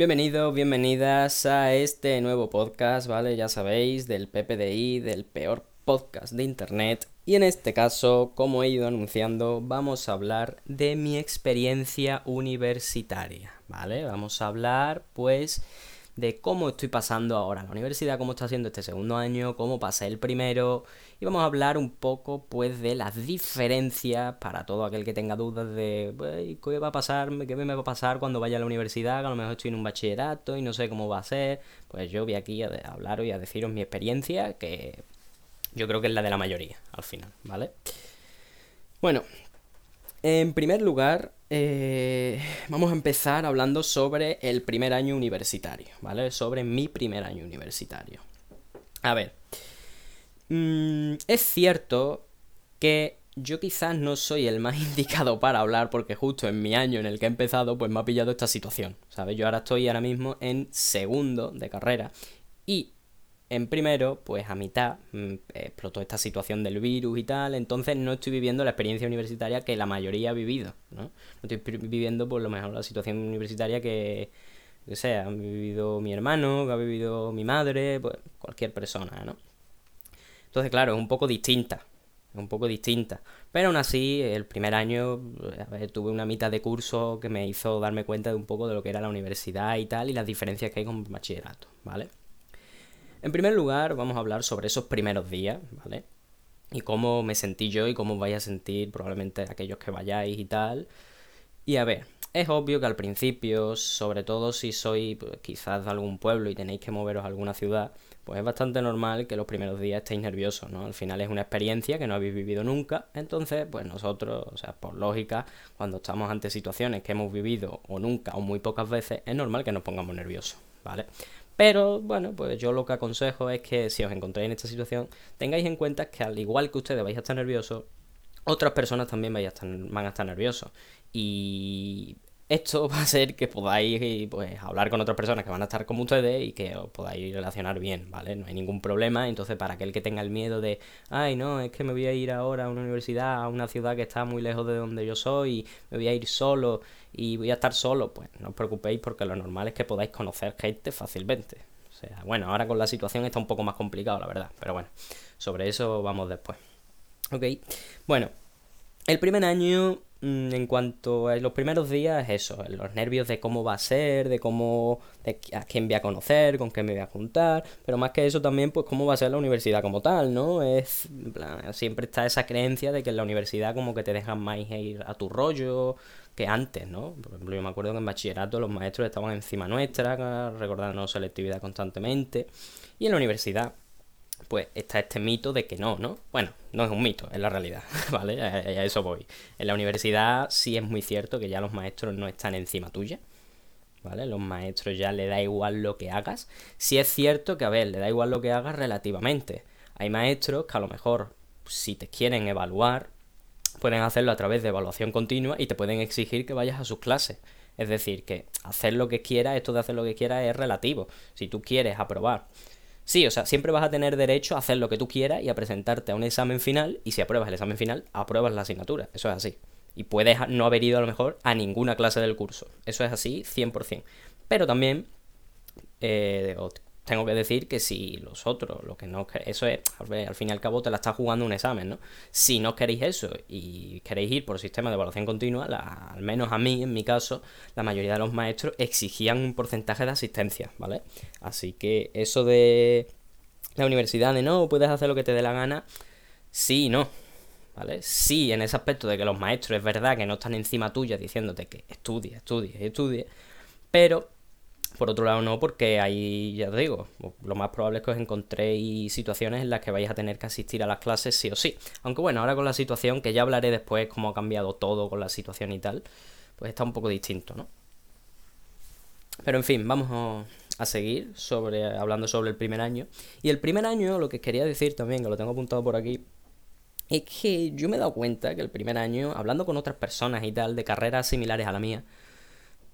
Bienvenidos, bienvenidas a este nuevo podcast, ¿vale? Ya sabéis, del PPDI, del peor podcast de Internet. Y en este caso, como he ido anunciando, vamos a hablar de mi experiencia universitaria, ¿vale? Vamos a hablar, pues, de cómo estoy pasando ahora la universidad, cómo está haciendo este segundo año, cómo pasé el primero. Y vamos a hablar un poco pues de las diferencias para todo aquel que tenga dudas de pues, qué va a pasar, qué me va a pasar cuando vaya a la universidad, a lo mejor estoy en un bachillerato y no sé cómo va a ser, pues yo voy aquí a hablaros y a deciros mi experiencia que yo creo que es la de la mayoría al final, ¿vale? Bueno, en primer lugar, eh, vamos a empezar hablando sobre el primer año universitario, ¿vale? Sobre mi primer año universitario. A ver, mm, es cierto que yo quizás no soy el más indicado para hablar porque justo en mi año en el que he empezado pues me ha pillado esta situación, ¿sabes? Yo ahora estoy ahora mismo en segundo de carrera y en primero, pues a mitad mm, explotó esta situación del virus y tal, entonces no estoy viviendo la experiencia universitaria que la mayoría ha vivido, ¿no? No estoy viviendo por lo mejor la situación universitaria que, que sea, ha vivido mi hermano, que ha vivido mi madre, pues cualquier persona, ¿no? Entonces, claro, es un poco distinta, es un poco distinta. Pero aún así, el primer año tuve una mitad de curso que me hizo darme cuenta de un poco de lo que era la universidad y tal, y las diferencias que hay con bachillerato, ¿vale? En primer lugar, vamos a hablar sobre esos primeros días, ¿vale? Y cómo me sentí yo y cómo vais a sentir probablemente aquellos que vayáis y tal. Y a ver, es obvio que al principio, sobre todo si sois pues, quizás de algún pueblo y tenéis que moveros a alguna ciudad, pues es bastante normal que los primeros días estéis nerviosos, ¿no? Al final es una experiencia que no habéis vivido nunca, entonces, pues nosotros, o sea, por lógica, cuando estamos ante situaciones que hemos vivido o nunca o muy pocas veces, es normal que nos pongamos nerviosos, ¿vale? Pero bueno, pues yo lo que aconsejo es que si os encontráis en esta situación, tengáis en cuenta que al igual que ustedes vais a estar nerviosos, otras personas también van a estar, van a estar nerviosos. Y esto va a ser que podáis pues, hablar con otras personas que van a estar como ustedes y que os podáis relacionar bien, ¿vale? No hay ningún problema. Entonces, para aquel que tenga el miedo de, ay, no, es que me voy a ir ahora a una universidad, a una ciudad que está muy lejos de donde yo soy, me voy a ir solo y voy a estar solo, pues no os preocupéis porque lo normal es que podáis conocer gente fácilmente. O sea, bueno, ahora con la situación está un poco más complicado, la verdad. Pero bueno, sobre eso vamos después. Ok, bueno, el primer año en cuanto a los primeros días, eso, los nervios de cómo va a ser, de cómo, de a quién voy a conocer, con quién me voy a juntar, pero más que eso también, pues cómo va a ser la universidad como tal, ¿no? Es, siempre está esa creencia de que en la universidad como que te dejan más ir a tu rollo que antes, ¿no? Por ejemplo, yo me acuerdo que en bachillerato los maestros estaban encima nuestra, recordándonos selectividad constantemente, y en la universidad pues está este mito de que no, ¿no? Bueno, no es un mito, es la realidad, ¿vale? A, eso voy. En la universidad sí es muy cierto que ya los maestros no están encima tuya, ¿vale? Los maestros ya le da igual lo que hagas. Sí es cierto que, a ver, le da igual lo que hagas relativamente. Hay maestros que a lo mejor, si te quieren evaluar, pueden hacerlo a través de evaluación continua y te pueden exigir que vayas a sus clases. Es decir, que hacer lo que quieras, esto de hacer lo que quieras es relativo. Si tú quieres aprobar Sí, o sea, siempre vas a tener derecho a hacer lo que tú quieras y a presentarte a un examen final y si apruebas el examen final, apruebas la asignatura. Eso es así. Y puedes no haber ido a lo mejor a ninguna clase del curso. Eso es así 100%. Pero también eh, tengo que decir que si los otros, lo que no eso es, al fin y al cabo te la estás jugando un examen, ¿no? Si no queréis eso y queréis ir por sistema de evaluación continua, al menos a mí, en mi caso, la mayoría de los maestros exigían un porcentaje de asistencia, ¿vale? Así que eso de la universidad de no, puedes hacer lo que te dé la gana, sí y no. ¿Vale? Sí, en ese aspecto de que los maestros es verdad que no están encima tuya diciéndote que estudie, estudie, estudie, pero por otro lado no, porque ahí, ya te digo, lo más probable es que os encontréis situaciones en las que vais a tener que asistir a las clases sí o sí. Aunque bueno, ahora con la situación, que ya hablaré después cómo ha cambiado todo con la situación y tal, pues está un poco distinto, ¿no? Pero en fin, vamos a seguir sobre, hablando sobre el primer año. Y el primer año, lo que quería decir también, que lo tengo apuntado por aquí, es que yo me he dado cuenta que el primer año, hablando con otras personas y tal, de carreras similares a la mía,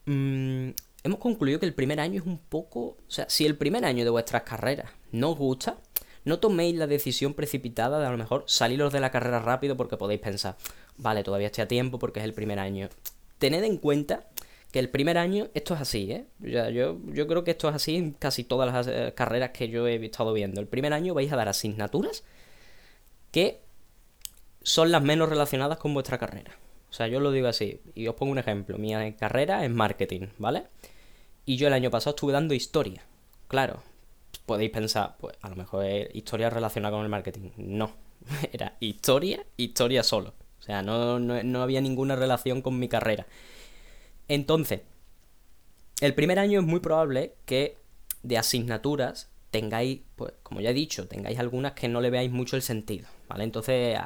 mmm, hemos concluido que el primer año es un poco... O sea, si el primer año de vuestras carreras no os gusta, no toméis la decisión precipitada de a lo mejor saliros de la carrera rápido porque podéis pensar, vale, todavía estoy a tiempo porque es el primer año. Tened en cuenta que el primer año, esto es así, ¿eh? Ya, yo, yo creo que esto es así en casi todas las eh, carreras que yo he estado viendo. El primer año vais a dar asignaturas que son las menos relacionadas con vuestra carrera. O sea, yo lo digo así, y os pongo un ejemplo. Mi carrera es marketing, ¿vale? Y yo el año pasado estuve dando historia. Claro, podéis pensar, pues a lo mejor es historia relacionada con el marketing. No, era historia, historia solo. O sea, no, no, había ninguna relación con mi carrera. Entonces, el primer año es muy probable que de asignaturas tengáis, pues como ya he dicho, tengáis algunas que no le veáis mucho el sentido, ¿vale? Entonces,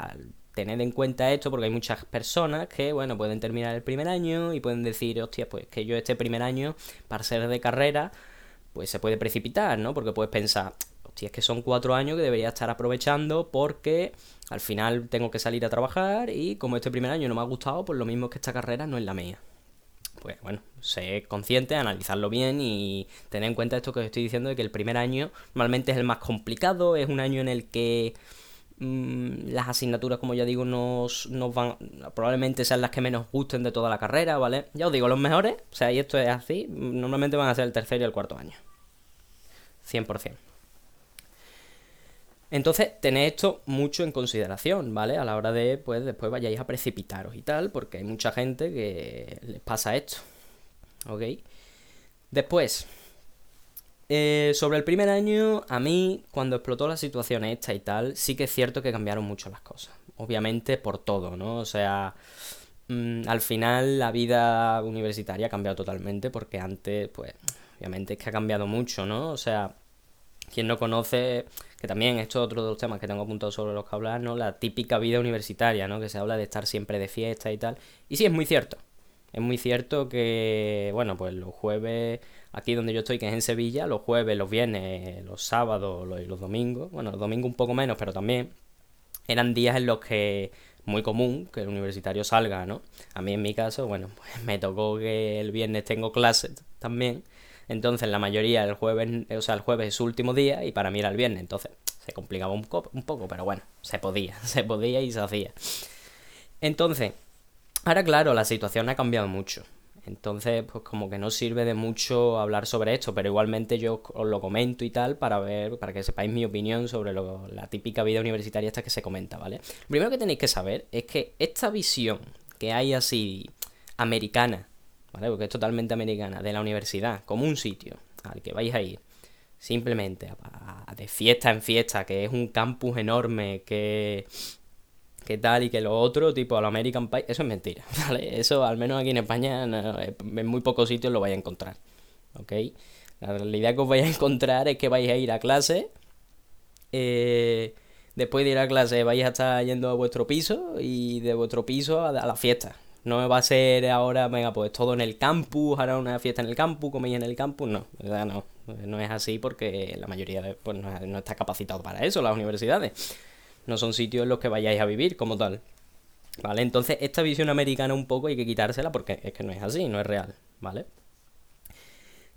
tened en cuenta esto porque hay muchas personas que, bueno, pueden terminar el primer año y pueden decir, hostia, pues que yo este primer año, para ser de carrera, pues se puede precipitar, ¿no? Porque puedes pensar, hostia, es que son cuatro años que debería estar aprovechando porque al final tengo que salir a trabajar y como este primer año no me ha gustado, pues lo mismo que esta carrera no es la mía. Pues bueno, sé consciente, analizarlo bien y tener en cuenta esto que os estoy diciendo de que el primer año normalmente es el más complicado, es un año en el que las asignaturas, como ya digo, nos, nos, van. Probablemente sean las que menos gusten de toda la carrera, ¿vale? Ya os digo, los mejores, o sea, y esto es así, normalmente van a ser el tercer y el cuarto año. 100%. Entonces, tened esto mucho en consideración, ¿vale? A la hora de, pues, después vayáis a precipitaros y tal, porque hay mucha gente que les pasa esto. ¿Ok? Después, eh, sobre el primer año, a mí, cuando explotó la situación esta y tal, sí que es cierto que cambiaron mucho las cosas. Obviamente por todo, ¿no? O sea, mm, al final la vida universitaria ha cambiado totalmente porque antes, pues, obviamente es que ha cambiado mucho, ¿no? O sea, quien no conoce, que también esto es otro de los temas que tengo apuntado sobre los que hablar, ¿no? La típica vida universitaria, ¿no? Que se habla de estar siempre de fiesta y tal. Y sí, es muy cierto. Es muy cierto que, bueno, pues los jueves aquí donde yo estoy, que es en Sevilla, los jueves, los viernes, los sábados y los domingos, bueno, los domingos un poco menos, pero también eran días en los que muy común que el universitario salga, ¿no? A mí en mi caso, bueno, pues me tocó que el viernes tengo clases también, entonces la mayoría el jueves, o sea, el jueves es su último día y para mí era el viernes, entonces se complicaba un, un poco, pero bueno, se podía, se podía y se hacía. Entonces, ahora claro, la situación ha cambiado mucho. Entonces, pues como que no sirve de mucho hablar sobre esto, pero igualmente yo os lo comento y tal para ver, para que sepáis mi opinión sobre la típica vida universitaria esta que se comenta, ¿vale? Lo primero que tenéis que saber es que esta visión que hay así americana, ¿vale? Porque es totalmente americana, de la universidad, como un sitio al que vais a ir, simplemente de fiesta en fiesta, que es un campus enorme, que que tal y que lo otro, tipo al American Pie, eso es mentira, ¿vale? Eso al menos aquí en España en muy pocos sitios lo vais a encontrar, ¿ok? La realidad que os vais a encontrar es que vais a ir a clase, eh, después de ir a clase vais a estar yendo a vuestro piso y de vuestro piso a, la fiesta. No va a ser ahora, venga, pues todo en el campus, ahora una fiesta en el campus, coméis en el campus, no, no, no es así porque la mayoría pues, no está capacitado para eso, las universidades no son sitios en los que vayáis a vivir como tal. ¿Vale? Entonces, esta visión americana un poco hay que quitársela porque es que no es así, no es real, ¿vale?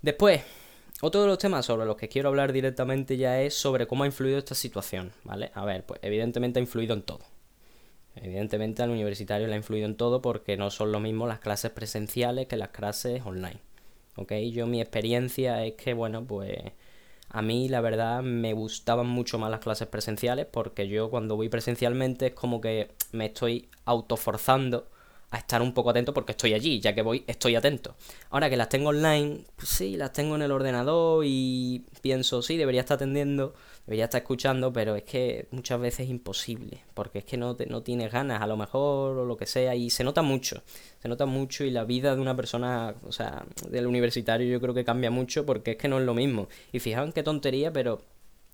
Después, otro de los temas sobre los que quiero hablar directamente ya es sobre cómo ha influido esta situación, ¿vale? A ver, pues evidentemente ha influido en todo. Evidentemente al universitario le ha influido en todo porque no son lo mismo las clases presenciales que las clases online. ¿Ok? Yo mi experiencia es que, bueno, pues a mí, la verdad, me gustaban mucho más las clases presenciales porque yo cuando voy presencialmente es como que me estoy autoforzando a estar un poco atento porque estoy allí, ya que voy, estoy atento. Ahora que las tengo online, pues sí, las tengo en el ordenador y pienso, sí, debería estar atendiendo, debería estar escuchando, pero es que muchas veces es imposible, porque es que no, no tienes ganas, a lo mejor, o lo que sea, y se nota mucho, se nota mucho y la vida de una persona, o sea, del universitario yo creo que cambia mucho porque es que no es lo mismo. Y fijaos qué tontería, pero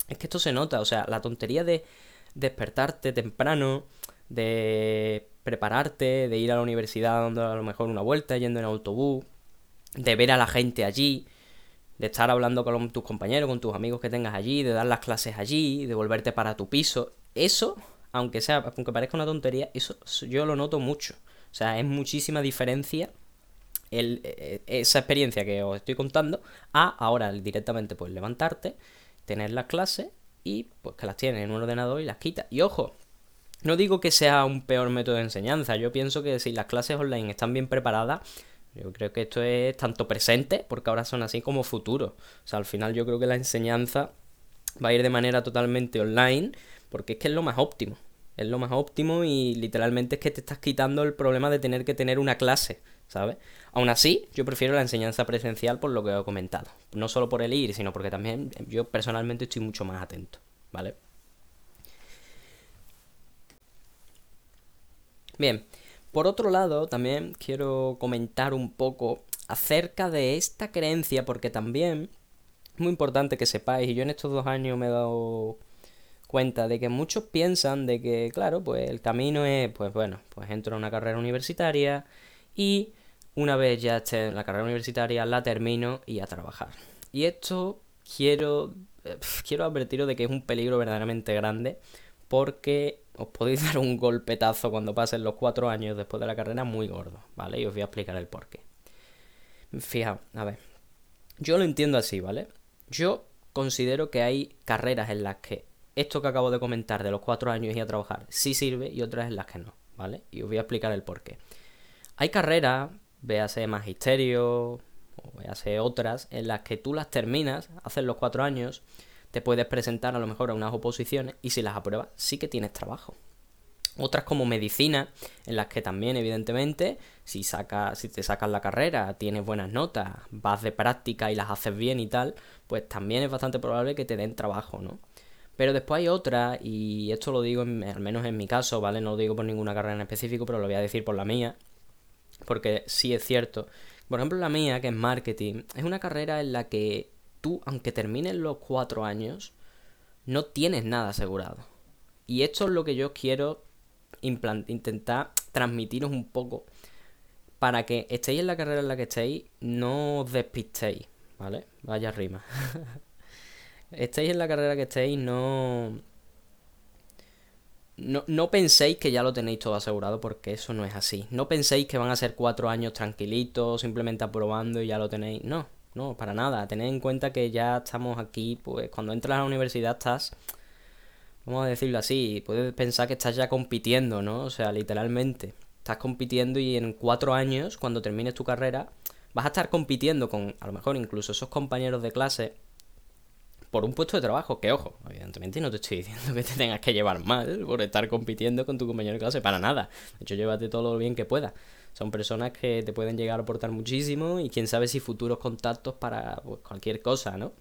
es que esto se nota, o sea, la tontería de despertarte temprano, de prepararte, de ir a la universidad dando a lo mejor una vuelta, yendo en autobús, de ver a la gente allí, de estar hablando con tus compañeros, con tus amigos que tengas allí, de dar las clases allí, de volverte para tu piso. Eso, aunque sea, aunque parezca una tontería, eso yo lo noto mucho. O sea, es muchísima diferencia el, e, e, esa experiencia que os estoy contando a ahora directamente pues levantarte, tener las clases y pues que las tienes en un ordenador y las quitas. Y ojo, no digo que sea un peor método de enseñanza, yo pienso que si las clases online están bien preparadas, Yo creo que esto es tanto presente, porque ahora son así, como futuro. O sea, al final yo creo que la enseñanza va a ir de manera totalmente online, porque es que es lo más óptimo. Es lo más óptimo y literalmente es que te estás quitando el problema de tener que tener una clase, ¿sabes? Aún así, yo prefiero la enseñanza presencial por lo que he comentado. No solo por el ir, sino porque también yo personalmente estoy mucho más atento, ¿vale? Bien, por otro lado, también quiero comentar un poco acerca de esta creencia, porque también es muy importante que sepáis, y yo en estos dos años me he dado cuenta de que muchos piensan de que, claro, pues el camino es, pues bueno, pues entro a una carrera universitaria y una vez ya esté en la carrera universitaria la termino y a trabajar. Y esto quiero, eh, quiero advertiros de que es un peligro verdaderamente grande porque os podéis dar un golpetazo cuando pasen los cuatro años después de la carrera muy gordo, ¿vale? Y os voy a explicar el porqué. Fijaos, a ver. Yo lo entiendo así, ¿vale? Yo considero que hay carreras en las que esto que acabo de comentar de los cuatro años y a trabajar sí sirve y otras en las que no, ¿vale? Y os voy a explicar el porqué. Hay carreras, véase magisterio, o véase otras, en las que tú las terminas, haces los cuatro años, te puedes presentar a lo mejor a unas oposiciones y si las apruebas sí que tienes trabajo. Otras como medicina, en las que también, evidentemente, si, saca, si te sacas la carrera, tienes buenas notas, vas de práctica y las haces bien y tal, pues también es bastante probable que te den trabajo, ¿no? Pero después hay otras, y esto lo digo al menos en mi caso, ¿vale? No lo digo por ninguna carrera en específico, pero lo voy a decir por la mía, porque sí es cierto. Por ejemplo, la mía, que es marketing, es una carrera en la que tú, aunque termines los cuatro años, no tienes nada asegurado. Y esto es lo que yo quiero intentar transmitiros un poco para que estéis en la carrera en la que estéis, no os despistéis, ¿vale? Vaya rima. estéis en la carrera que estéis, no... no... No penséis que ya lo tenéis todo asegurado porque eso no es así. No penséis que van a ser cuatro años tranquilitos, simplemente aprobando y ya lo tenéis. No, no, para nada. Tened en cuenta que ya estamos aquí, pues cuando entras a la universidad estás, vamos a decirlo así, puedes pensar que estás ya compitiendo, ¿no? O sea, literalmente. Estás compitiendo y en cuatro años, cuando termines tu carrera, vas a estar compitiendo con, a lo mejor incluso esos compañeros de clase por un puesto de trabajo. Que ojo, evidentemente no te estoy diciendo que te tengas que llevar mal por estar compitiendo con tu compañero de clase, para nada. De hecho, llévate todo lo bien que puedas. Son personas que te pueden llegar a aportar muchísimo y quién sabe si futuros contactos para pues, cualquier cosa, ¿no?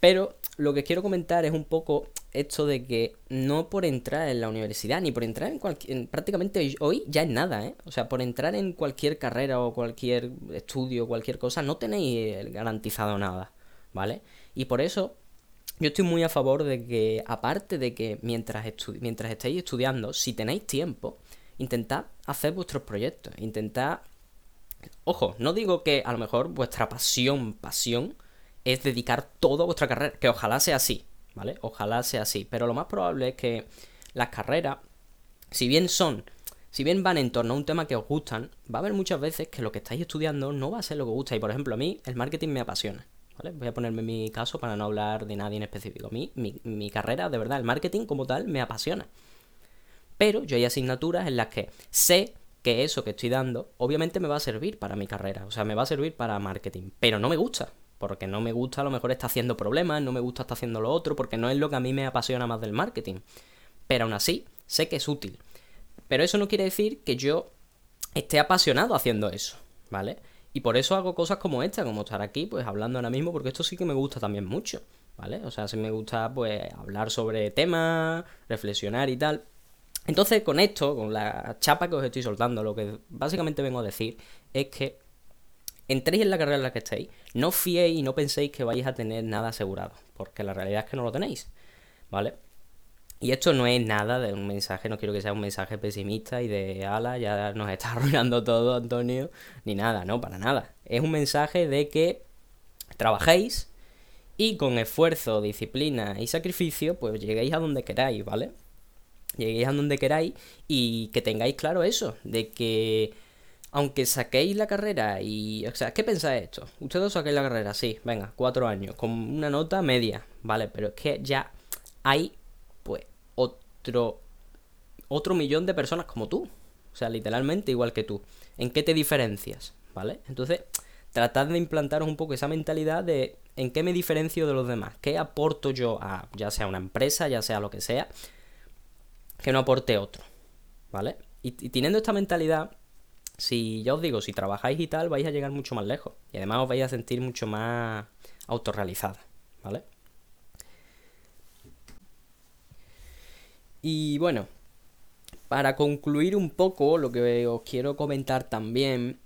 Pero lo que quiero comentar es un poco esto de que no por entrar en la universidad, ni por entrar en cualquier... prácticamente hoy ya es nada, ¿eh? O sea, por entrar en cualquier carrera o cualquier estudio, cualquier cosa, no tenéis garantizado nada, ¿vale? Y por eso yo estoy muy a favor de que, aparte de que mientras, mientras estéis estudiando, si tenéis tiempo, intentad hacer vuestros proyectos, intentad... Ojo, no digo que a lo mejor vuestra pasión, pasión, es dedicar toda vuestra carrera, que ojalá sea así, ¿vale? Ojalá sea así, pero lo más probable es que las carreras, si bien son, si bien van en torno a un tema que os gustan, va a haber muchas veces que lo que estáis estudiando no va a ser lo que os gusta. Y por ejemplo, a mí el marketing me apasiona. ¿Vale? Voy a ponerme mi caso para no hablar de nadie en específico. A mi, mi carrera, de verdad, el marketing como tal, me apasiona. Pero yo hay asignaturas en las que sé que eso que estoy dando obviamente me va a servir para mi carrera, o sea, me va a servir para marketing, pero no me gusta, porque no me gusta a lo mejor está haciendo problemas, no me gusta estar haciendo lo otro, porque no es lo que a mí me apasiona más del marketing. Pero aún así, sé que es útil. Pero eso no quiere decir que yo esté apasionado haciendo eso, ¿vale? Y por eso hago cosas como esta, como estar aquí, pues hablando ahora mismo, porque esto sí que me gusta también mucho, ¿vale? O sea, sí me gusta, pues, hablar sobre temas, reflexionar y tal. Entonces, con esto, con la chapa que os estoy soltando, lo que básicamente vengo a decir es que entréis en la carrera en la que estéis, no fiéis y no penséis que vais a tener nada asegurado, porque la realidad es que no lo tenéis, ¿vale? Y esto no es nada de un mensaje, no quiero que sea un mensaje pesimista y de ala, ya nos está arruinando todo, Antonio, ni nada, no, para nada. Es un mensaje de que trabajéis y con esfuerzo, disciplina y sacrificio, pues lleguéis a donde queráis, ¿vale? Lleguéis a donde queráis y que tengáis claro eso, de que aunque saquéis la carrera y... O sea, ¿qué pensáis esto? Ustedes saquéis la carrera, sí, venga, cuatro años, con una nota media, ¿vale? Pero es que ya hay, pues, otro... Otro millón de personas como tú. O sea, literalmente igual que tú. ¿En qué te diferencias? ¿Vale? Entonces, tratad de implantaros un poco esa mentalidad de en qué me diferencio de los demás, qué aporto yo a ya sea una empresa, ya sea lo que sea, que no aporte otro, ¿vale? Y, teniendo esta mentalidad, si ya os digo, si trabajáis y tal, vais a llegar mucho más lejos. Y además os vais a sentir mucho más autorrealizada, ¿vale? Y bueno, para concluir un poco, lo que os quiero comentar también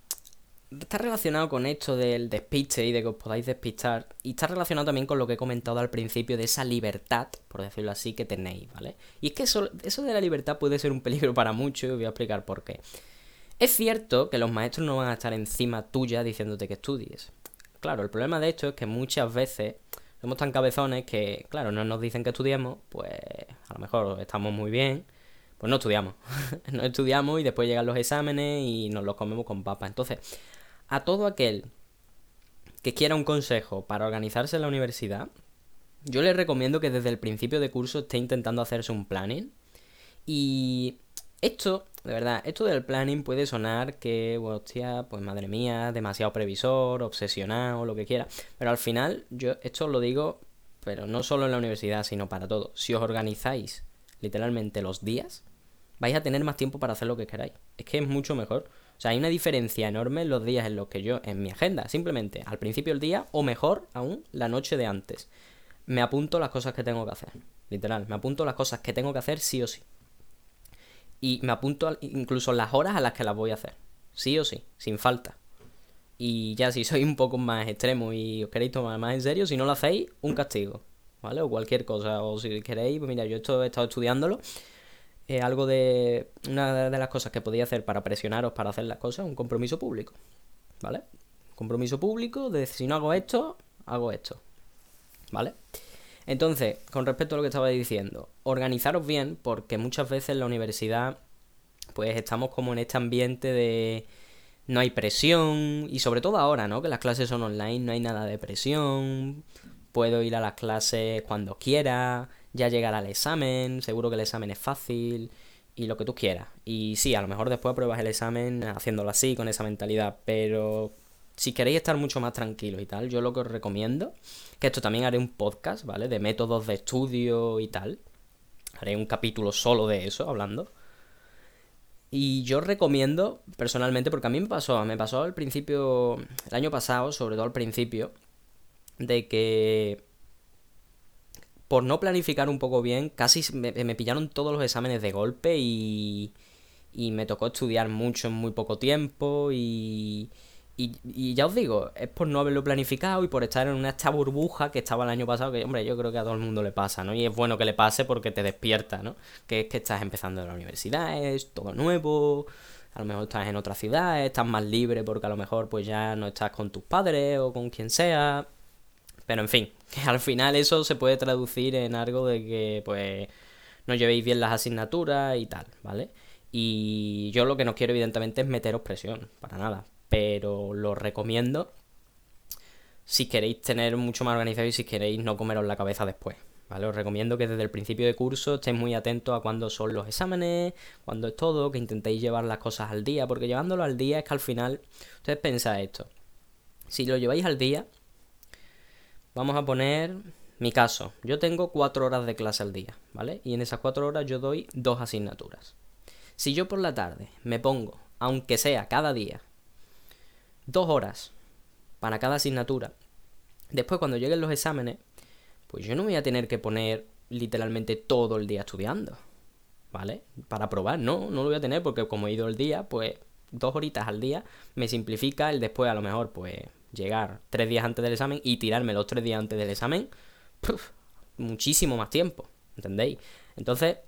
está relacionado con esto del despiste y de que os podáis despistar. Y está relacionado también con lo que he comentado al principio de esa libertad, por decirlo así, que tenéis, ¿vale? Y es que eso, eso de la libertad puede ser un peligro para muchos y os voy a explicar por qué. Es cierto que los maestros no van a estar encima tuya diciéndote que estudies. Claro, el problema de esto es que muchas veces somos tan cabezones que, claro, no nos dicen que estudiemos, pues a lo mejor estamos muy bien, pues no estudiamos. no estudiamos y después llegan los exámenes y nos los comemos con papas. Entonces, a todo aquel que quiera un consejo para organizarse en la universidad, yo le recomiendo que desde el principio de curso esté intentando hacerse un planning. Y esto, de verdad, esto del planning puede sonar que, hostia, pues madre mía, demasiado previsor, obsesionado, lo que quiera. Pero al final, yo esto lo digo, pero no solo en la universidad, sino para todo. Si os organizáis literalmente los días, vais a tener más tiempo para hacer lo que queráis. Es que es mucho mejor. O sea, hay una diferencia enorme en los días en los que yo, en mi agenda, simplemente al principio del día o mejor aún la noche de antes, me apunto las cosas que tengo que hacer. Literal, me apunto las cosas que tengo que hacer sí o sí. Y me apunto incluso las horas a las que las voy a hacer. Sí o sí, sin falta. Y ya si soy un poco más extremo y os queréis tomar más en serio, si no lo hacéis, un castigo. ¿Vale? O cualquier cosa. O si queréis, pues mira, yo he estado estudiándolo algo de. Una de las cosas que podía hacer para presionaros para hacer las cosas, un compromiso público. ¿Vale? compromiso público de si no hago esto, hago esto. ¿Vale? Entonces, con respecto a lo que estaba diciendo, organizaros bien, porque muchas veces en la universidad, pues estamos como en este ambiente de no hay presión, y sobre todo ahora, ¿no? Que las clases son online, no hay nada de presión, puedo ir a las clases cuando quiera, ya llegará el examen, seguro que el examen es fácil y lo que tú quieras. Y sí, a lo mejor después pruebas el examen haciéndolo así, con esa mentalidad, pero si queréis estar mucho más tranquilos y tal, yo lo que os recomiendo, que esto también haré un podcast, ¿vale? De métodos de estudio y tal. Haré un capítulo solo de eso, hablando. Y yo recomiendo, personalmente, porque a mí me pasó, me pasó al principio, el año pasado, sobre todo al principio, de que por no planificar un poco bien, casi me, pillaron todos los exámenes de golpe y, y me tocó estudiar mucho en muy poco tiempo y, y, ya os digo, es por no haberlo planificado y por estar en una esta burbuja que estaba el año pasado, que hombre, yo creo que a todo el mundo le pasa, ¿no? Y es bueno que le pase porque te despierta, ¿no? Que es que estás empezando la universidad, es todo nuevo, a lo mejor estás en otra ciudad, estás más libre porque a lo mejor pues ya no estás con tus padres o con quien sea. Pero en fin, al final eso se puede traducir en algo de que pues no llevéis bien las asignaturas y tal, ¿vale? Y yo lo que no quiero evidentemente es meteros presión, para nada. Pero lo recomiendo si queréis tener mucho más organizado y si queréis no comeros la cabeza después. ¿Vale? Os recomiendo que desde el principio de curso estéis muy atentos a cuándo son los exámenes, cuándo es todo, que intentéis llevar las cosas al día, porque llevándolo al día es que al final, ustedes pensáis esto, si lo lleváis al día, Vamos a poner mi caso. Yo tengo cuatro horas de clase al día, ¿vale? Y en esas cuatro horas yo doy dos asignaturas. Si yo por la tarde me pongo, aunque sea cada día, dos horas para cada asignatura, después cuando lleguen los exámenes, pues yo no voy a tener que poner literalmente todo el día estudiando, ¿vale? Para probar, no, no lo voy a tener porque como he ido el día, pues dos horitas al día me simplifica el después a lo mejor pues llegar tres días antes del examen y tirarme los tres días antes del examen, muchísimo más tiempo, ¿entendéis? Entonces,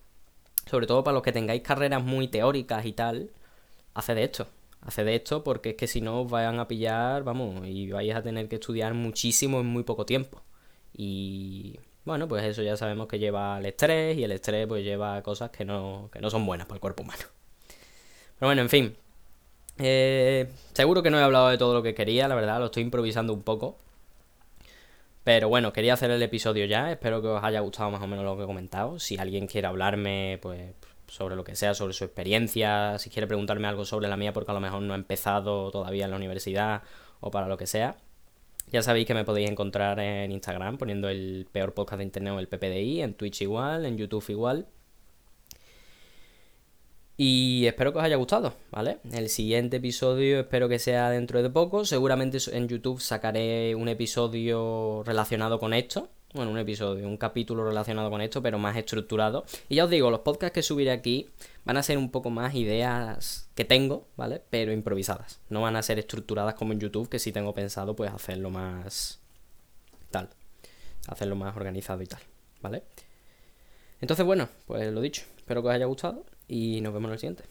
sobre todo para los que tengáis carreras muy teóricas y tal, haced esto. Haced esto porque es que si no os vayan a pillar, vamos, y vais a tener que estudiar muchísimo en muy poco tiempo. Y bueno, pues eso ya sabemos que lleva el estrés y el estrés pues lleva cosas que no, que no son buenas para el cuerpo humano. Pero bueno, en fin, eh, seguro que no he hablado de todo lo que quería, la verdad, lo estoy improvisando un poco. Pero bueno, quería hacer el episodio ya, espero que os haya gustado más o menos lo que he comentado. Si alguien quiere hablarme, pues sobre lo que sea, sobre su experiencia, si quiere preguntarme algo sobre la mía porque a lo mejor no ha empezado todavía en la universidad o para lo que sea. Ya sabéis que me podéis encontrar en Instagram poniendo el peor podcast de internet o el PPDI, en Twitch igual, en YouTube igual. Y espero que os haya gustado, ¿vale? El siguiente episodio espero que sea dentro de poco. Seguramente en YouTube sacaré un episodio relacionado con esto, bueno, un episodio, un capítulo relacionado con esto, pero más estructurado. Y ya os digo, los podcasts que subiré aquí van a ser un poco más ideas que tengo, ¿vale? Pero improvisadas. No van a ser estructuradas como en YouTube, que sí tengo pensado pues hacerlo más tal. Hacerlo más organizado y tal, ¿vale? Entonces, bueno, pues lo dicho. Espero que os haya gustado y nos vemos en el siguiente.